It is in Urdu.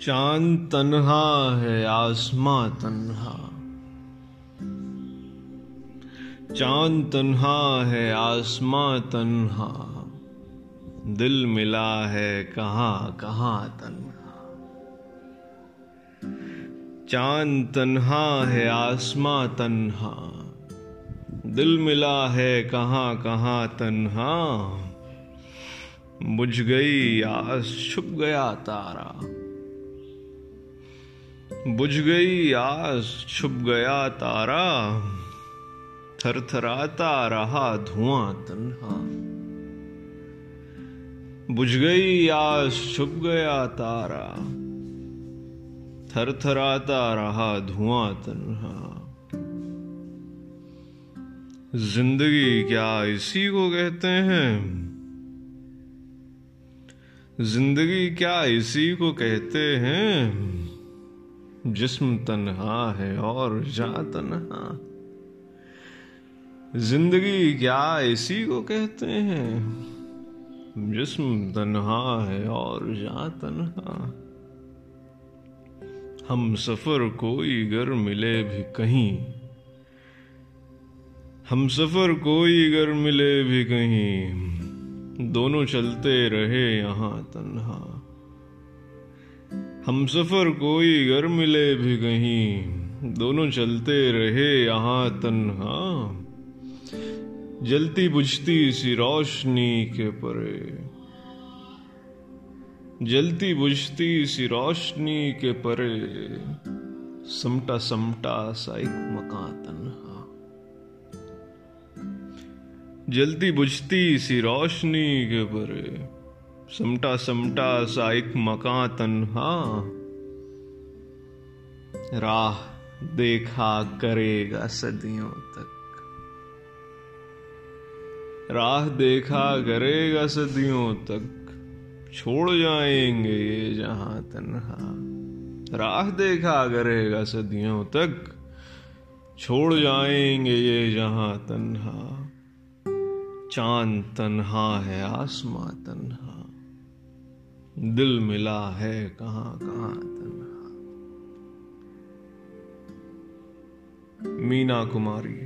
چاند تنہا ہے، آسماں تنہا۔ چاند تنہا ہے، آسماں تنہا۔ دل ملا ہے، کہاں کہاں تنہا۔ چاند تنہا ہے، آسماں تنہا۔ دل ملا ہے، کہاں کہاں تنہا۔ بجھ گئی، آس چھپ گیا تارا۔ بجھ گئی، آس چھپ گیا تارا۔ تھر تھراتا رہا دھواں تنہا۔ بجھ گئی، آس چھپ گیا تارا۔ تھر تھراتا رہا دھواں تنہا۔ زندگی کیا اسی کو کہتے ہیں؟ زندگی کیا اسی کو کہتے ہیں؟ جسم تنہا ہے اور جا تنہا۔ زندگی کیا اسی کو کہتے ہیں؟ جسم تنہا ہے اور جا تنہا۔ ہم سفر کوئی گر ملے بھی کہیں۔ ہم سفر کوئی گر ملے بھی کہیں۔ دونوں چلتے رہے یہاں تنہا۔ ہم سفر کوئی گر ملے بھی کہیں، دونوں چلتے رہے یہاں تنہا۔ جلتی بجھتی سی روشنی کے پرے۔ جلتی بجھتی سی روشنی کے پرے۔ سمٹا سمٹا سا ایک مکان تنہا۔ جلتی بجھتی سی روشنی کے برے سمٹا سمٹا سا ایک مکان تنہا۔ راہ دیکھا کرے گا صدیوں تک۔ راہ دیکھا کرے گا صدیوں تک۔ چھوڑ جائیں گے یہ جہاں تنہا۔ راہ دیکھا کرے گا صدیوں تک۔ چھوڑ جائیں گے یہ جہاں تنہا۔ چاند تنہا ہے، آسماں تنہا۔ دل ملا ہے کہاں کہاں تنہا مینا کماری۔